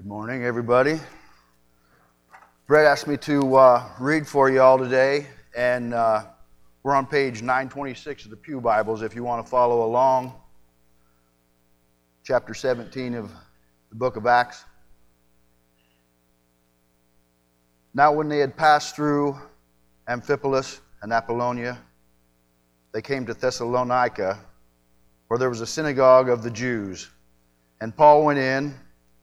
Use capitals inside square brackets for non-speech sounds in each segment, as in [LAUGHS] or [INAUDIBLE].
Good morning, everybody. Brett asked me to uh, read for you all today, and uh, we're on page 926 of the Pew Bibles if you want to follow along. Chapter 17 of the book of Acts. Now, when they had passed through Amphipolis and Apollonia, they came to Thessalonica, where there was a synagogue of the Jews. And Paul went in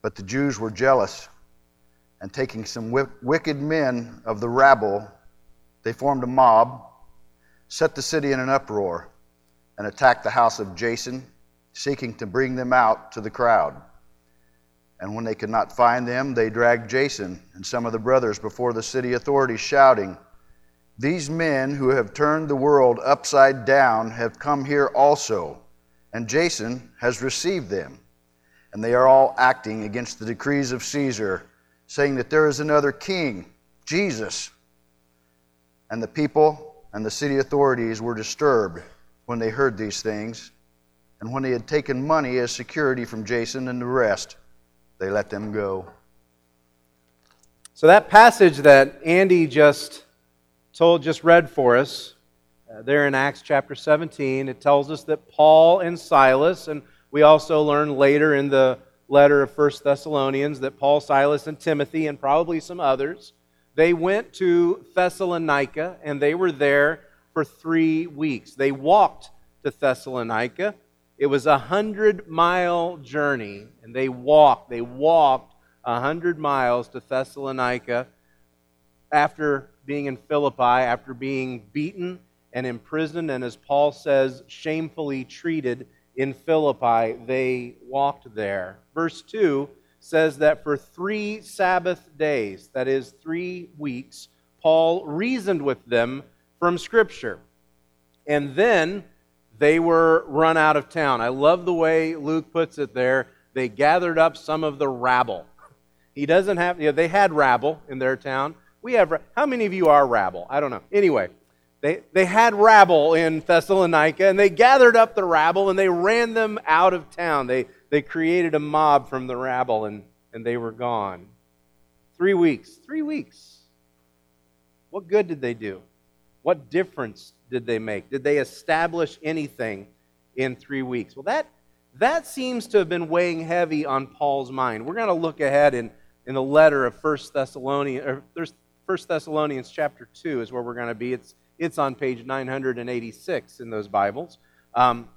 But the Jews were jealous, and taking some wicked men of the rabble, they formed a mob, set the city in an uproar, and attacked the house of Jason, seeking to bring them out to the crowd. And when they could not find them, they dragged Jason and some of the brothers before the city authorities, shouting, These men who have turned the world upside down have come here also, and Jason has received them and they are all acting against the decrees of Caesar, saying that there is another king, Jesus. And the people and the city authorities were disturbed when they heard these things. And when they had taken money as security from Jason and the rest, they let them go. So that passage that Andy just told, just read for us, uh, there in Acts chapter 17, it tells us that Paul and Silas, and we also learn later in the letter of 1 Thessalonians that Paul, Silas, and Timothy, and probably some others, they went to Thessalonica and they were there for three weeks. They walked to Thessalonica. It was a hundred mile journey, and they walked. They walked a hundred miles to Thessalonica after being in Philippi, after being beaten and imprisoned, and as Paul says, shamefully treated in Philippi, they walked there. Verse 2 says that for three Sabbath days, that is, three weeks, Paul reasoned with them from Scripture. And then they were run out of town. I love the way Luke puts it there. They gathered up some of the rabble. He doesn't have, you know, they had rabble in their town. We have, how many of you are rabble? I don't know. Anyway, they, they had rabble in Thessalonica, and they gathered up the rabble and they ran them out of town. They, they created a mob from the rabble, and, and they were gone. Three weeks. Three weeks. What good did they do? What difference did they make? Did they establish anything in three weeks? Well, that, that seems to have been weighing heavy on Paul's mind. We're going to look ahead in, in the letter of 1 Thessalonians, or 1 Thessalonians chapter 2 is where we're going to be. It's it's on page 986 in those Bibles. Um,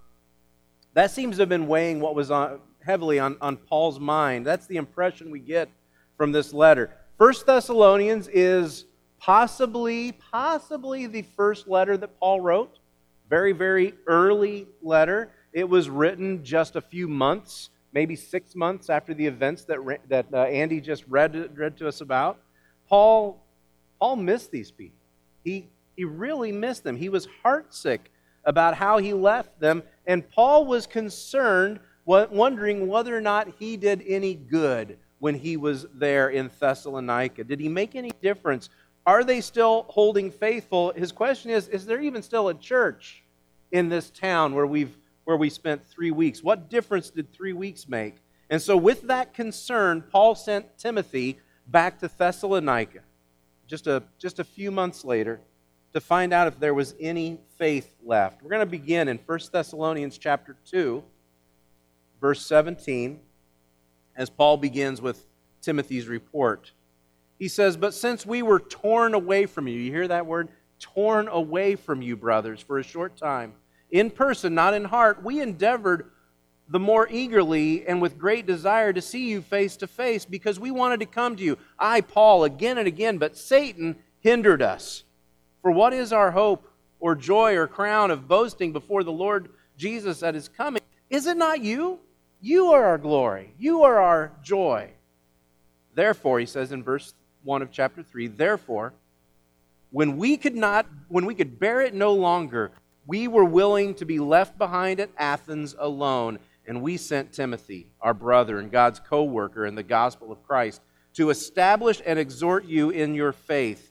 that seems to have been weighing what was on, heavily on, on Paul's mind. That's the impression we get from this letter. First Thessalonians is possibly, possibly the first letter that Paul wrote. Very, very early letter. It was written just a few months, maybe six months after the events that, that uh, Andy just read, read to us about. Paul, Paul missed these people. He, he really missed them. He was heartsick about how he left them, and Paul was concerned, wondering whether or not he did any good when he was there in Thessalonica. Did he make any difference? Are they still holding faithful? His question is Is there even still a church in this town where, we've, where we spent three weeks? What difference did three weeks make? And so, with that concern, Paul sent Timothy back to Thessalonica just a, just a few months later to find out if there was any faith left. We're going to begin in 1 Thessalonians chapter 2, verse 17, as Paul begins with Timothy's report. He says, But since we were torn away from you, you hear that word? Torn away from you, brothers, for a short time, in person, not in heart, we endeavored the more eagerly and with great desire to see you face to face because we wanted to come to you. I, Paul, again and again, but Satan hindered us. For what is our hope or joy or crown of boasting before the Lord Jesus at his coming? Is it not you? You are our glory. You are our joy. Therefore, he says in verse 1 of chapter 3, therefore, when we could not when we could bear it no longer, we were willing to be left behind at Athens alone, and we sent Timothy, our brother and God's co-worker in the gospel of Christ, to establish and exhort you in your faith,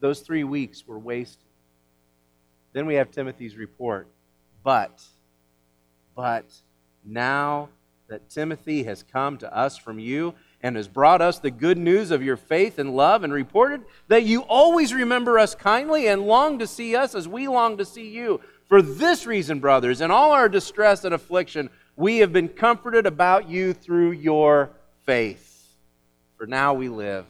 those three weeks were wasted. Then we have Timothy's report. But, but, now that Timothy has come to us from you and has brought us the good news of your faith and love and reported that you always remember us kindly and long to see us as we long to see you. For this reason, brothers, in all our distress and affliction, we have been comforted about you through your faith. For now we live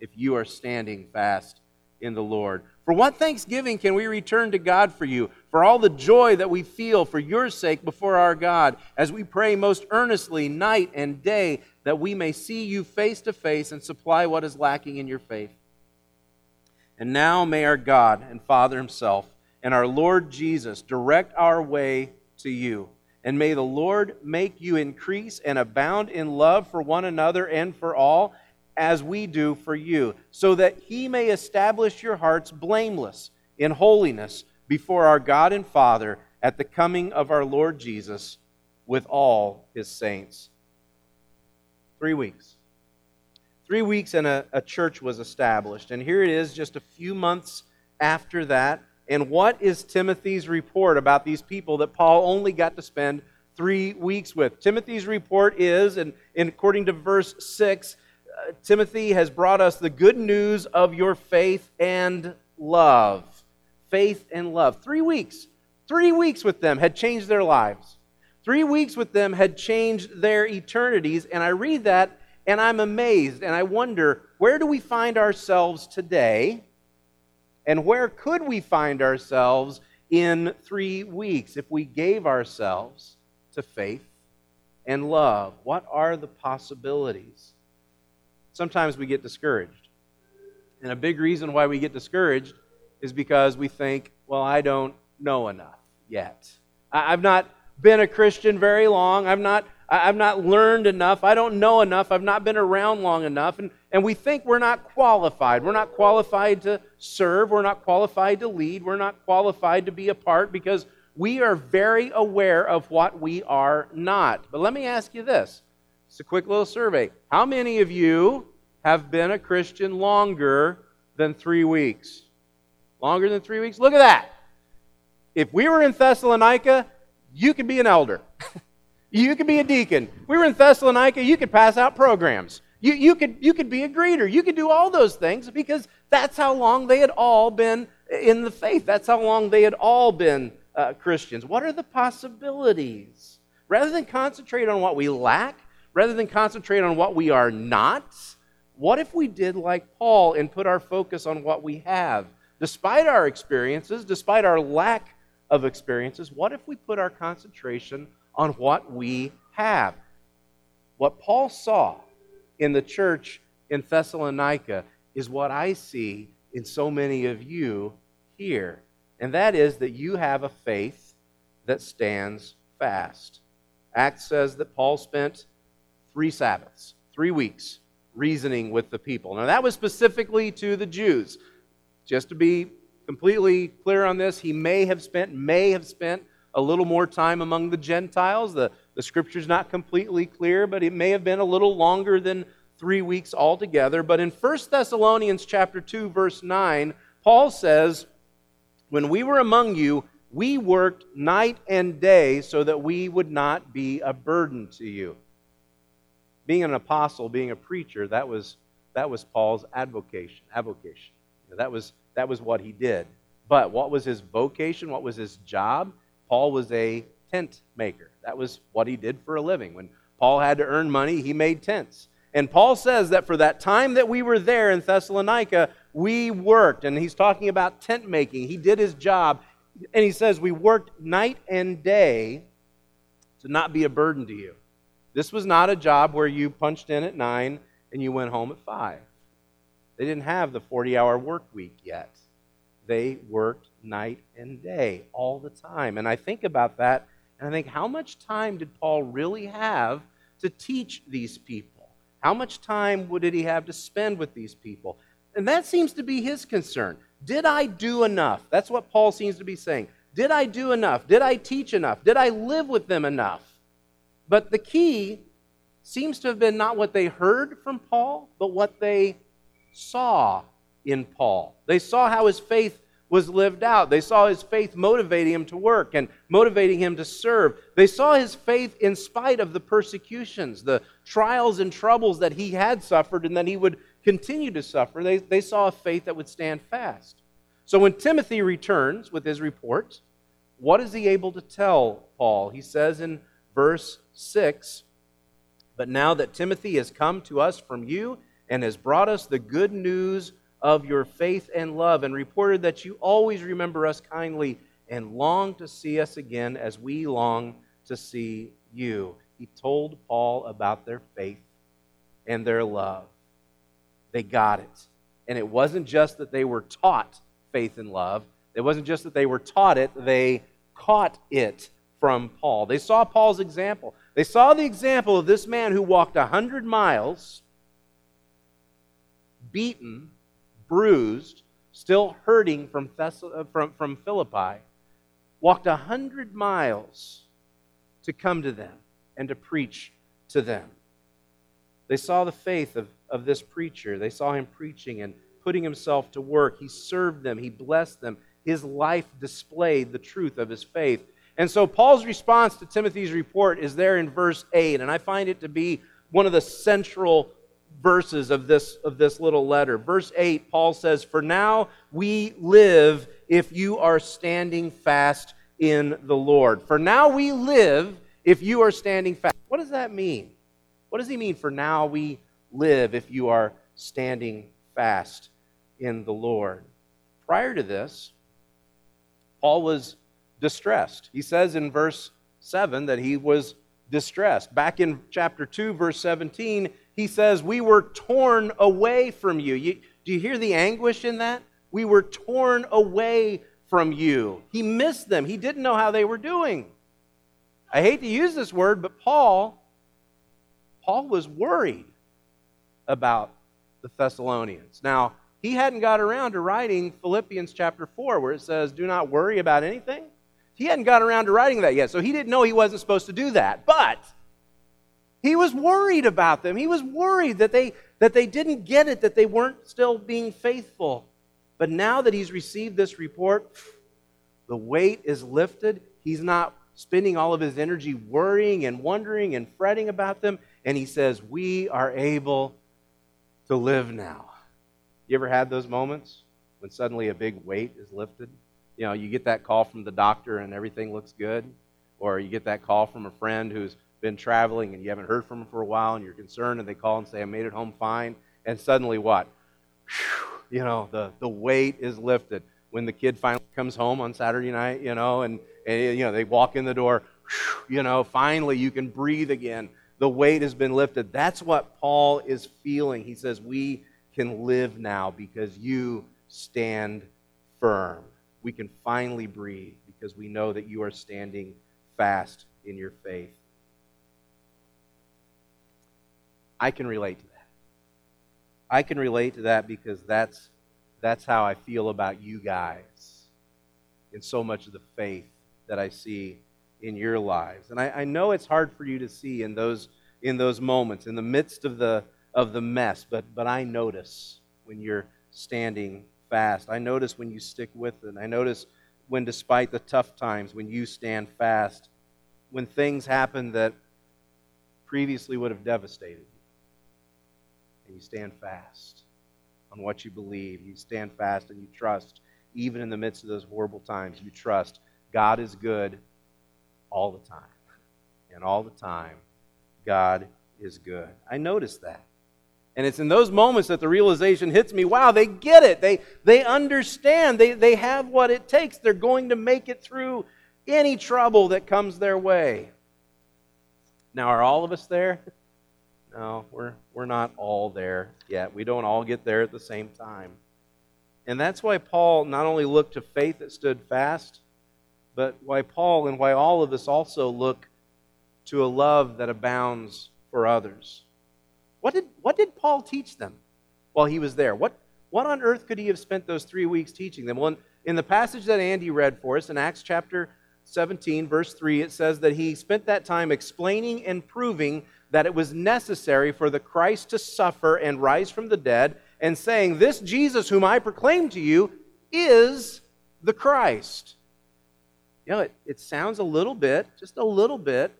if you are standing fast in the Lord. For what thanksgiving can we return to God for you, for all the joy that we feel for your sake before our God, as we pray most earnestly night and day that we may see you face to face and supply what is lacking in your faith? And now may our God and Father Himself and our Lord Jesus direct our way to you. And may the Lord make you increase and abound in love for one another and for all as we do for you, so that he may establish your hearts blameless in holiness before our God and Father at the coming of our Lord Jesus with all his saints. Three weeks. Three weeks, and a, a church was established. And here it is, just a few months after that. And what is Timothy's report about these people that Paul only got to spend three weeks with? Timothy's report is, and, and according to verse 6, Timothy has brought us the good news of your faith and love. Faith and love. Three weeks. Three weeks with them had changed their lives. Three weeks with them had changed their eternities. And I read that and I'm amazed and I wonder where do we find ourselves today? And where could we find ourselves in three weeks if we gave ourselves to faith and love? What are the possibilities? Sometimes we get discouraged. And a big reason why we get discouraged is because we think, well, I don't know enough yet. I've not been a Christian very long. I've not, I've not learned enough. I don't know enough. I've not been around long enough. And, and we think we're not qualified. We're not qualified to serve. We're not qualified to lead. We're not qualified to be a part because we are very aware of what we are not. But let me ask you this it's a quick little survey. How many of you have been a Christian longer than three weeks? Longer than three weeks? Look at that. If we were in Thessalonica, you could be an elder. [LAUGHS] you could be a deacon. We were in Thessalonica, you could pass out programs. You, you, could, you could be a greeter. You could do all those things because that's how long they had all been in the faith. That's how long they had all been uh, Christians. What are the possibilities? Rather than concentrate on what we lack, rather than concentrate on what we are not, what if we did like Paul and put our focus on what we have? Despite our experiences, despite our lack of experiences, what if we put our concentration on what we have? What Paul saw in the church in Thessalonica is what I see in so many of you here. And that is that you have a faith that stands fast. Acts says that Paul spent three Sabbaths, three weeks, reasoning with the people. Now, that was specifically to the Jews. Just to be completely clear on this, he may have spent, may have spent a little more time among the Gentiles. The, the scripture's not completely clear, but it may have been a little longer than three weeks altogether. But in 1 Thessalonians chapter 2, verse 9, Paul says, When we were among you, we worked night and day so that we would not be a burden to you being an apostle, being a preacher, that was, that was Paul's avocation. avocation. that, was, that was what he did. But what was his vocation? What was his job? Paul was a tent maker. That was what he did for a living. When Paul had to earn money, he made tents. And Paul says that for that time that we were there in Thessalonica, we worked. And he's talking about tent making. He did his job. And he says, We worked night and day to not be a burden to you. This was not a job where you punched in at 9 and you went home at 5. They didn't have the 40 hour work week yet. They worked night and day all the time. And I think about that and I think, how much time did Paul really have to teach these people? How much time did he have to spend with these people? And that seems to be his concern. Did I do enough? That's what Paul seems to be saying. Did I do enough? Did I teach enough? Did I live with them enough? But the key seems to have been not what they heard from Paul, but what they saw in Paul. They saw how his faith was lived out. They saw his faith motivating him to work and motivating him to serve. They saw his faith in spite of the persecutions, the trials and troubles that he had suffered and that he would continue to suffer. They, they saw a faith that would stand fast. So when Timothy returns with his report, what is he able to tell Paul? He says in verse 6 But now that Timothy has come to us from you and has brought us the good news of your faith and love, and reported that you always remember us kindly and long to see us again as we long to see you. He told Paul about their faith and their love. They got it. And it wasn't just that they were taught faith and love, it wasn't just that they were taught it, they caught it from Paul. They saw Paul's example. They saw the example of this man who walked a hundred miles, beaten, bruised, still hurting from, uh, from, from Philippi, walked a hundred miles to come to them and to preach to them. They saw the faith of, of this preacher. They saw him preaching and putting himself to work. He served them, he blessed them. His life displayed the truth of his faith. And so Paul's response to Timothy's report is there in verse 8, and I find it to be one of the central verses of this, of this little letter. Verse 8, Paul says, For now we live if you are standing fast in the Lord. For now we live if you are standing fast. What does that mean? What does he mean, for now we live if you are standing fast in the Lord? Prior to this, Paul was distressed. He says in verse 7 that he was distressed. Back in chapter 2, verse 17, he says, We were torn away from you. you. Do you hear the anguish in that? We were torn away from you. He missed them, he didn't know how they were doing. I hate to use this word, but Paul, Paul was worried about the Thessalonians. Now, he hadn't got around to writing Philippians chapter 4, where it says, Do not worry about anything. He hadn't got around to writing that yet, so he didn't know he wasn't supposed to do that. But he was worried about them. He was worried that they, that they didn't get it, that they weren't still being faithful. But now that he's received this report, the weight is lifted. He's not spending all of his energy worrying and wondering and fretting about them. And he says, We are able to live now. You ever had those moments when suddenly a big weight is lifted? You know, you get that call from the doctor and everything looks good, or you get that call from a friend who's been traveling and you haven't heard from them for a while and you're concerned and they call and say, I made it home fine. And suddenly what? You know, the, the weight is lifted. When the kid finally comes home on Saturday night, you know, and, and you know, they walk in the door, you know, finally you can breathe again. The weight has been lifted. That's what Paul is feeling. He says, We can live now because you stand firm. We can finally breathe because we know that you are standing fast in your faith. I can relate to that. I can relate to that because that's, that's how I feel about you guys and so much of the faith that I see in your lives. And I, I know it's hard for you to see in those, in those moments, in the midst of the, of the mess, but, but I notice when you're standing fast. I notice when you stick with it. I notice when, despite the tough times, when you stand fast, when things happen that previously would have devastated you and you stand fast on what you believe. You stand fast and you trust, even in the midst of those horrible times. You trust God is good all the time. And all the time, God is good. I notice that. And it's in those moments that the realization hits me wow, they get it. They, they understand. They, they have what it takes. They're going to make it through any trouble that comes their way. Now, are all of us there? No, we're, we're not all there yet. We don't all get there at the same time. And that's why Paul not only looked to faith that stood fast, but why Paul and why all of us also look to a love that abounds for others. What did, what did Paul teach them while he was there? What, what on earth could he have spent those three weeks teaching them? Well, in, in the passage that Andy read for us in Acts chapter 17, verse 3, it says that he spent that time explaining and proving that it was necessary for the Christ to suffer and rise from the dead, and saying, This Jesus whom I proclaim to you is the Christ. You know, it, it sounds a little bit, just a little bit,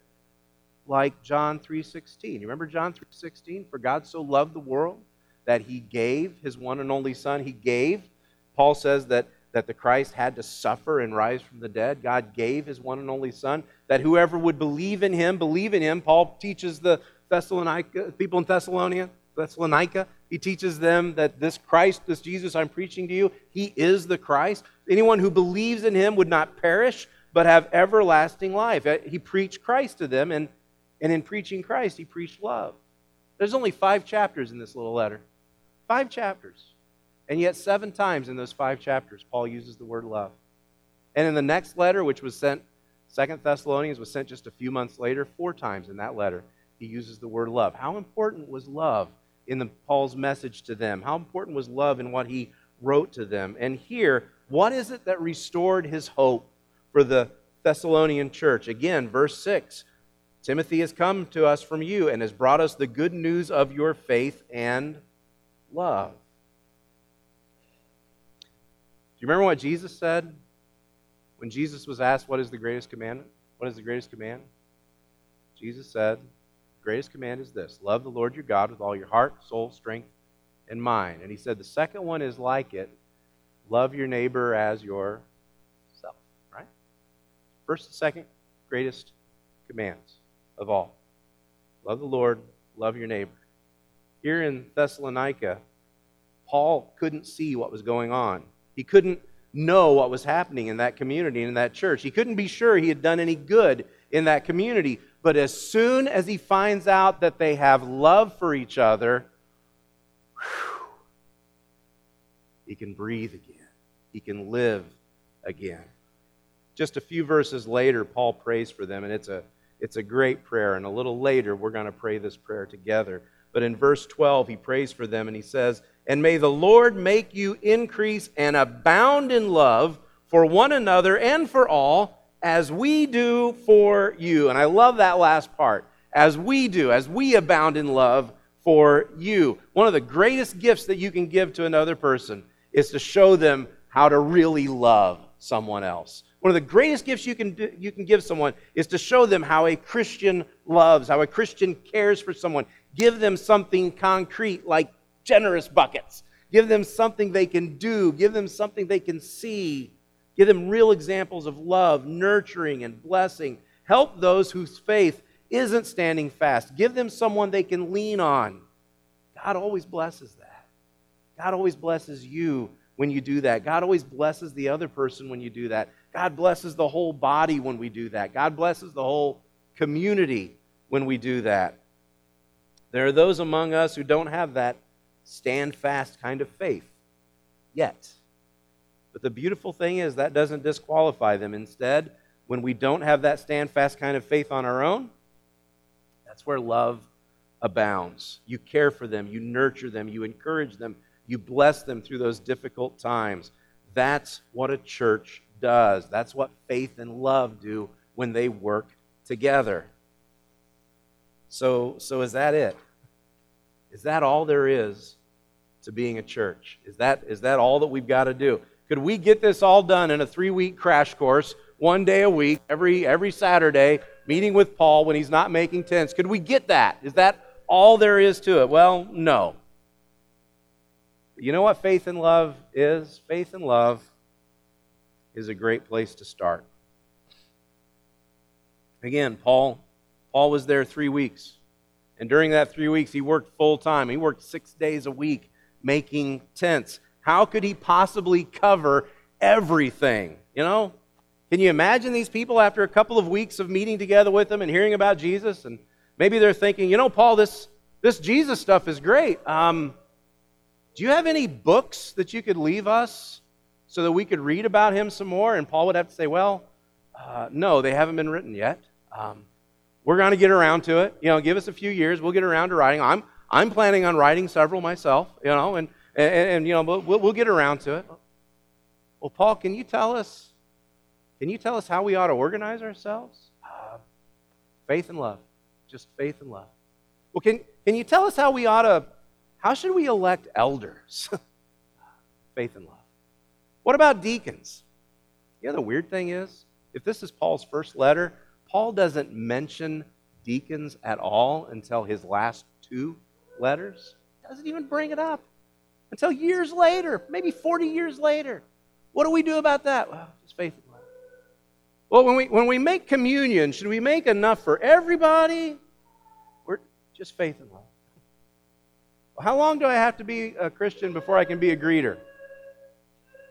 like John 3:16. You remember John 3:16? For God so loved the world that he gave his one and only son. He gave. Paul says that that the Christ had to suffer and rise from the dead. God gave his one and only son that whoever would believe in him, believe in him. Paul teaches the Thessalonica people in Thessalonica, Thessalonica, he teaches them that this Christ, this Jesus I'm preaching to you, he is the Christ. Anyone who believes in him would not perish, but have everlasting life. Uh, he preached Christ to them, and and in preaching Christ, he preached love. There's only five chapters in this little letter. Five chapters. And yet, seven times in those five chapters, Paul uses the word love. And in the next letter, which was sent, Second Thessalonians was sent just a few months later, four times in that letter, he uses the word love. How important was love in the, Paul's message to them? How important was love in what he wrote to them? And here, what is it that restored his hope for the Thessalonian church? Again, verse 6 Timothy has come to us from you and has brought us the good news of your faith and love. Do you remember what Jesus said when Jesus was asked, What is the greatest commandment? What is the greatest command? Jesus said, The greatest command is this love the Lord your God with all your heart, soul, strength, and mind. And he said, The second one is like it love your neighbor as yourself. Right? First and second greatest commands of all. Love the Lord, love your neighbor. Here in Thessalonica, Paul couldn't see what was going on. He couldn't know what was happening in that community and in that church. He couldn't be sure he had done any good in that community. But as soon as he finds out that they have love for each other, whew, he can breathe again. He can live again. Just a few verses later, Paul prays for them, and it's a it's a great prayer, and a little later we're going to pray this prayer together. But in verse 12, he prays for them and he says, And may the Lord make you increase and abound in love for one another and for all, as we do for you. And I love that last part. As we do, as we abound in love for you. One of the greatest gifts that you can give to another person is to show them how to really love someone else. One of the greatest gifts you can, do, you can give someone is to show them how a Christian loves, how a Christian cares for someone. Give them something concrete like generous buckets. Give them something they can do. Give them something they can see. Give them real examples of love, nurturing, and blessing. Help those whose faith isn't standing fast. Give them someone they can lean on. God always blesses that. God always blesses you when you do that. God always blesses the other person when you do that. God blesses the whole body when we do that. God blesses the whole community when we do that. There are those among us who don't have that stand fast kind of faith yet. But the beautiful thing is that doesn't disqualify them. Instead, when we don't have that stand fast kind of faith on our own, that's where love abounds. You care for them, you nurture them, you encourage them, you bless them through those difficult times. That's what a church does. That's what faith and love do when they work together. So, so is that it? Is that all there is to being a church? Is that, is that all that we've got to do? Could we get this all done in a three week crash course, one day a week, every, every Saturday, meeting with Paul when he's not making tents? Could we get that? Is that all there is to it? Well, no. You know what faith and love is? Faith and love is a great place to start. Again, Paul, Paul was there three weeks. And during that three weeks, he worked full time. He worked six days a week making tents. How could he possibly cover everything? You know? Can you imagine these people after a couple of weeks of meeting together with them and hearing about Jesus? And maybe they're thinking, you know, Paul, this, this Jesus stuff is great. Um, do you have any books that you could leave us so that we could read about him some more? And Paul would have to say, well, uh, no, they haven't been written yet. Um, we're going to get around to it. You know, give us a few years. We'll get around to writing. I'm, I'm planning on writing several myself, you know, and, and, and you know, we'll, we'll get around to it. Well, Paul, can you tell us, can you tell us how we ought to organize ourselves? Uh, faith and love. Just faith and love. Well, can, can you tell us how we ought to, how should we elect elders? [LAUGHS] faith and love. What about deacons? You know, the weird thing is, if this is Paul's first letter, Paul doesn't mention deacons at all until his last two letters. Doesn't even bring it up until years later, maybe 40 years later. What do we do about that? Well, just faith and love. Well, when we, when we make communion, should we make enough for everybody? Or just faith and love? How long do I have to be a Christian before I can be a greeter?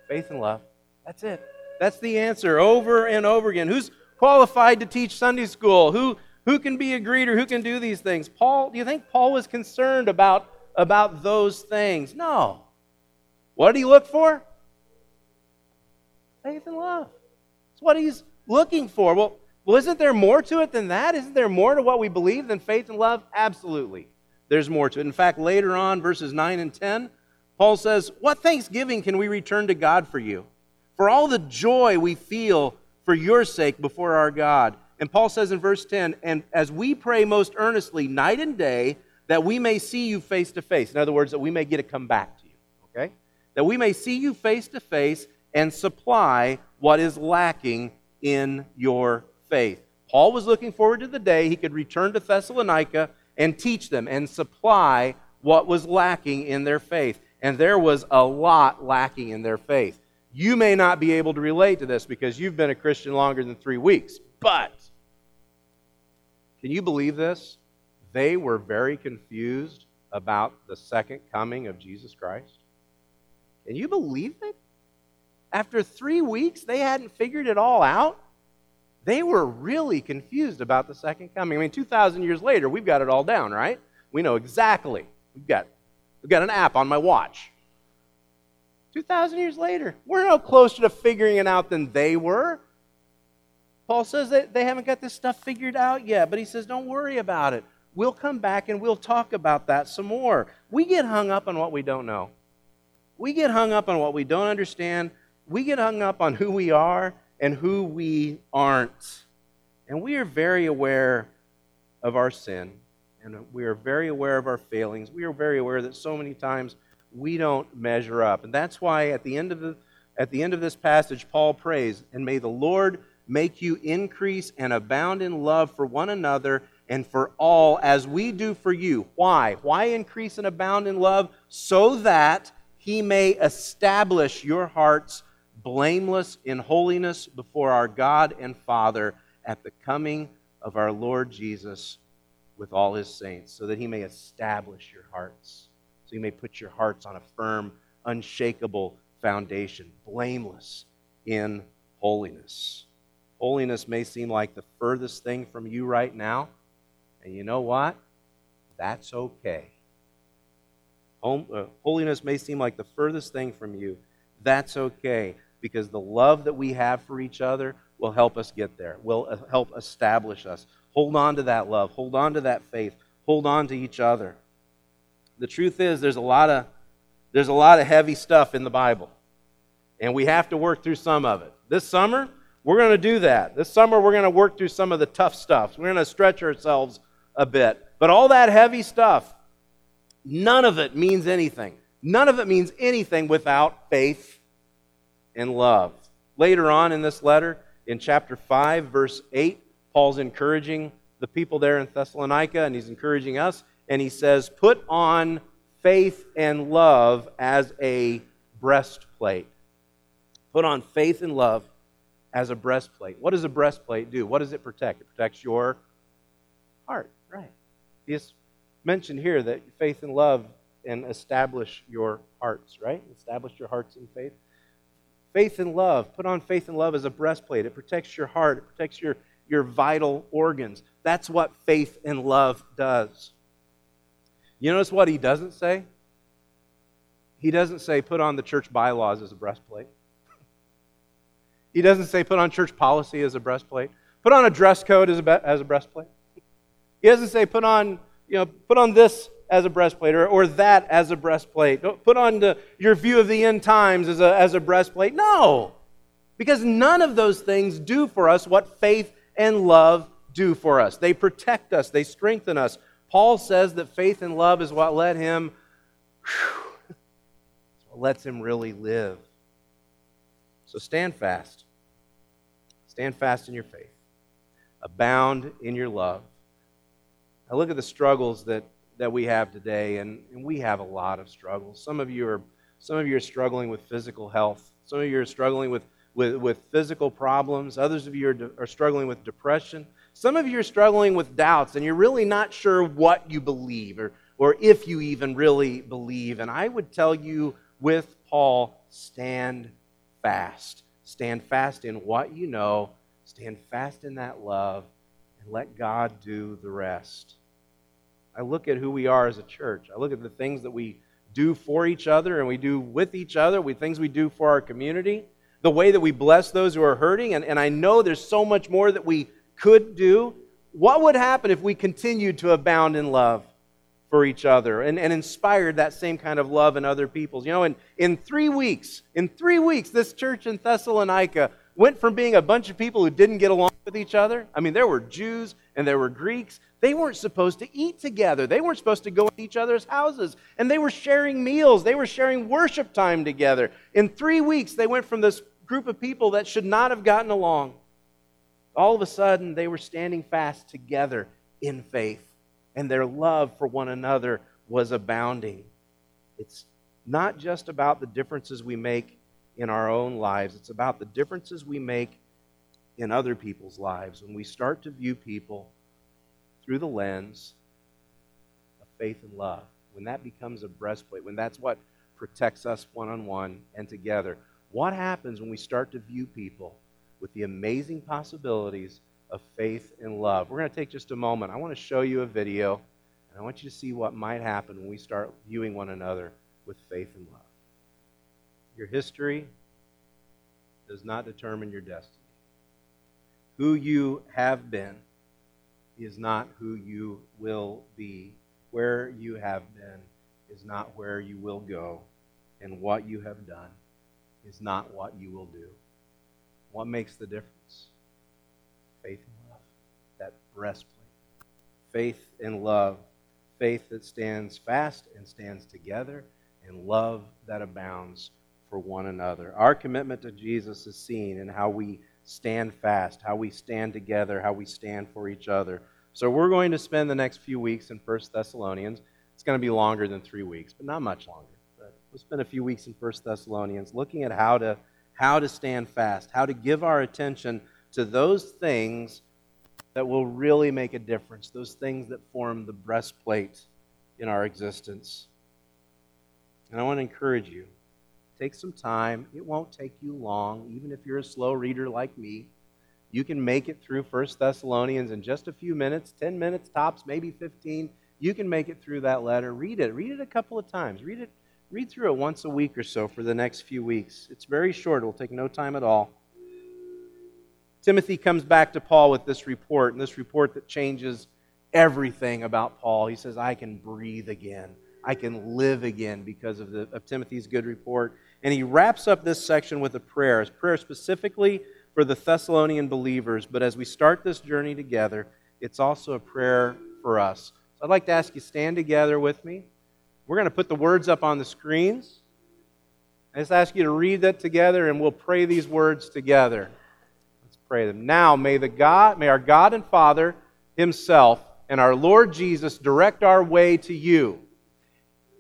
Faith and love. That's it. That's the answer over and over again. Who's qualified to teach Sunday school? Who, who can be a greeter? Who can do these things? Paul, do you think Paul was concerned about, about those things? No. What did he look for? Faith and love. That's what he's looking for. Well, well, isn't there more to it than that? Isn't there more to what we believe than faith and love? Absolutely. There's more to it. In fact, later on, verses 9 and 10, Paul says, What thanksgiving can we return to God for you? For all the joy we feel for your sake before our God. And Paul says in verse 10, and as we pray most earnestly night and day, that we may see you face to face. In other words, that we may get to come back to you, okay? That we may see you face to face and supply what is lacking in your faith. Paul was looking forward to the day he could return to Thessalonica and teach them and supply what was lacking in their faith. And there was a lot lacking in their faith. You may not be able to relate to this because you've been a Christian longer than three weeks, but can you believe this? They were very confused about the second coming of Jesus Christ. Can you believe it? After three weeks, they hadn't figured it all out. They were really confused about the second coming. I mean, 2,000 years later, we've got it all down, right? We know exactly. We've got, we've got an app on my watch 2,000 years later. We're no closer to figuring it out than they were. Paul says that they haven't got this stuff figured out yet, but he says, don't worry about it. We'll come back and we'll talk about that some more. We get hung up on what we don't know. We get hung up on what we don't understand. We get hung up on who we are and who we aren't. And we are very aware of our sin, and we are very aware of our failings. We are very aware that so many times we don't measure up. And that's why at the end of the at the end of this passage Paul prays, and may the Lord make you increase and abound in love for one another and for all as we do for you. Why? Why increase and abound in love? So that he may establish your hearts blameless in holiness before our God and Father at the coming of our Lord Jesus with all his saints, so that he may establish your hearts so you may put your hearts on a firm, unshakable foundation, blameless in holiness. Holiness may seem like the furthest thing from you right now, and you know what? That's okay. Uh, holiness may seem like the furthest thing from you. That's okay, because the love that we have for each other will help us get there, will uh, help establish us. Hold on to that love, hold on to that faith, hold on to each other the truth is there's a lot of there's a lot of heavy stuff in the Bible. And we have to work through some of it. This summer, we're going to do that. This summer, we're going to work through some of the tough stuff. We're going to stretch ourselves a bit. But all that heavy stuff, none of it means anything. None of it means anything without faith and love. Later on in this letter, in chapter 5, verse 8, Paul's encouraging the people there in Thessalonica, and he's encouraging us and he says, Put on faith and love as a breastplate. Put on faith and love as a breastplate. What does a breastplate do? What does it protect? It protects your heart, right? It's mentioned here that faith and love and establish your hearts, right? Establish your hearts in faith. Faith and love. Put on faith and love as a breastplate. It protects your heart, it protects your, your vital organs. That's what faith and love does. You notice what he doesn't say? He doesn't say put on the church bylaws as a breastplate. He doesn't say put on church policy as a breastplate. Put on a dress code as a, as a breastplate. He doesn't say put on, you know, put on this as a breastplate or, or that as a breastplate. Don't put on the, your view of the end times as a, as a breastplate. No, because none of those things do for us what faith and love do for us. They protect us, they strengthen us. Paul says that faith and love is what let him, whew, [LAUGHS] lets him really live. So stand fast. Stand fast in your faith. Abound in your love. I look at the struggles that that we have today, and, and we have a lot of struggles. Some of you are some of you are struggling with physical health. Some of you are struggling with, with, with physical problems. Others of you are, are struggling with depression. Some of you are struggling with doubts, and you're really not sure what you believe or, or if you even really believe. And I would tell you with Paul, stand fast. Stand fast in what you know, stand fast in that love, and let God do the rest. I look at who we are as a church. I look at the things that we do for each other and we do with each other, we things we do for our community, the way that we bless those who are hurting, and, and I know there's so much more that we could do. What would happen if we continued to abound in love for each other and, and inspired that same kind of love in other people's? You know, in, in three weeks, in three weeks, this church in Thessalonica went from being a bunch of people who didn't get along with each other. I mean, there were Jews and there were Greeks. They weren't supposed to eat together. They weren't supposed to go to each other's houses. And they were sharing meals. They were sharing worship time together. In three weeks, they went from this group of people that should not have gotten along. All of a sudden, they were standing fast together in faith, and their love for one another was abounding. It's not just about the differences we make in our own lives, it's about the differences we make in other people's lives when we start to view people through the lens of faith and love. When that becomes a breastplate, when that's what protects us one on one and together. What happens when we start to view people with the amazing possibilities of faith and love? We're going to take just a moment. I want to show you a video, and I want you to see what might happen when we start viewing one another with faith and love. Your history does not determine your destiny. Who you have been is not who you will be. Where you have been is not where you will go. And what you have done is not what you will do. What makes the difference? Faith and love. That breastplate. Faith and love. Faith that stands fast and stands together, and love that abounds for one another. Our commitment to Jesus is seen in how we stand fast, how we stand together, how we stand for each other. So we're going to spend the next few weeks in 1 Thessalonians. It's going to be longer than three weeks, but not much longer. We'll spend a few weeks in 1 Thessalonians looking at how to, how to stand fast, how to give our attention to those things that will really make a difference, those things that form the breastplate in our existence. And I want to encourage you Take some time. It won't take you long, even if you're a slow reader like me. You can make it through 1 Thessalonians in just a few minutes, 10 minutes tops, maybe 15. You can make it through that letter. Read it. Read it a couple of times. Read it read through it once a week or so for the next few weeks. It's very short. It will take no time at all. Timothy comes back to Paul with this report, and this report that changes everything about Paul. He says, I can breathe again. I can live again because of, the, of Timothy's good report. And he wraps up this section with a prayer, a prayer specifically for the Thessalonian believers. But as we start this journey together, it's also a prayer for us. So I'd like to ask you stand together with me. We're going to put the words up on the screens. I just ask you to read that together and we'll pray these words together. Let's pray them. Now may the God, may our God and Father himself and our Lord Jesus direct our way to you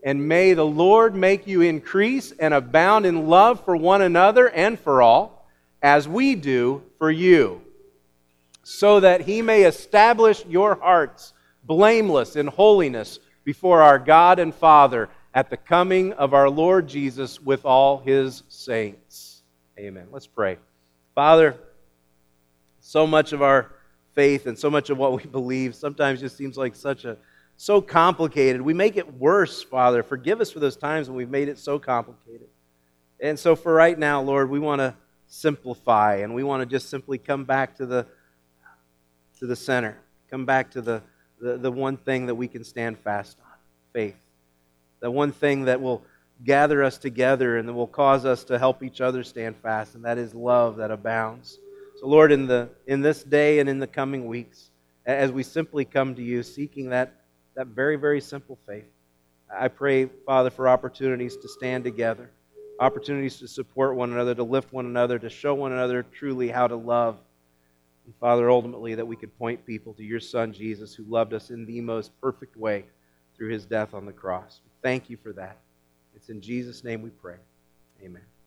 and may the Lord make you increase and abound in love for one another and for all, as we do for you, so that he may establish your hearts blameless in holiness before our God and Father at the coming of our Lord Jesus with all his saints. Amen. Let's pray. Father, so much of our faith and so much of what we [LAUGHS] believe sometimes just seems like such a so complicated. We make it worse, Father. Forgive us for those times when we've made it so complicated. And so for right now, Lord, we want to simplify and we want to just simply come back to the to the center. Come back to the, the, the one thing that we can stand fast on faith. The one thing that will gather us together and that will cause us to help each other stand fast, and that is love that abounds. So, Lord, in, the, in this day and in the coming weeks, as we simply come to you seeking that, that very, very simple faith, I pray, Father, for opportunities to stand together, opportunities to support one another, to lift one another, to show one another truly how to love. And Father, ultimately, that we could point people to your Son, Jesus, who loved us in the most perfect way through his death on the cross. Thank you for that. It's in Jesus' name we pray. Amen.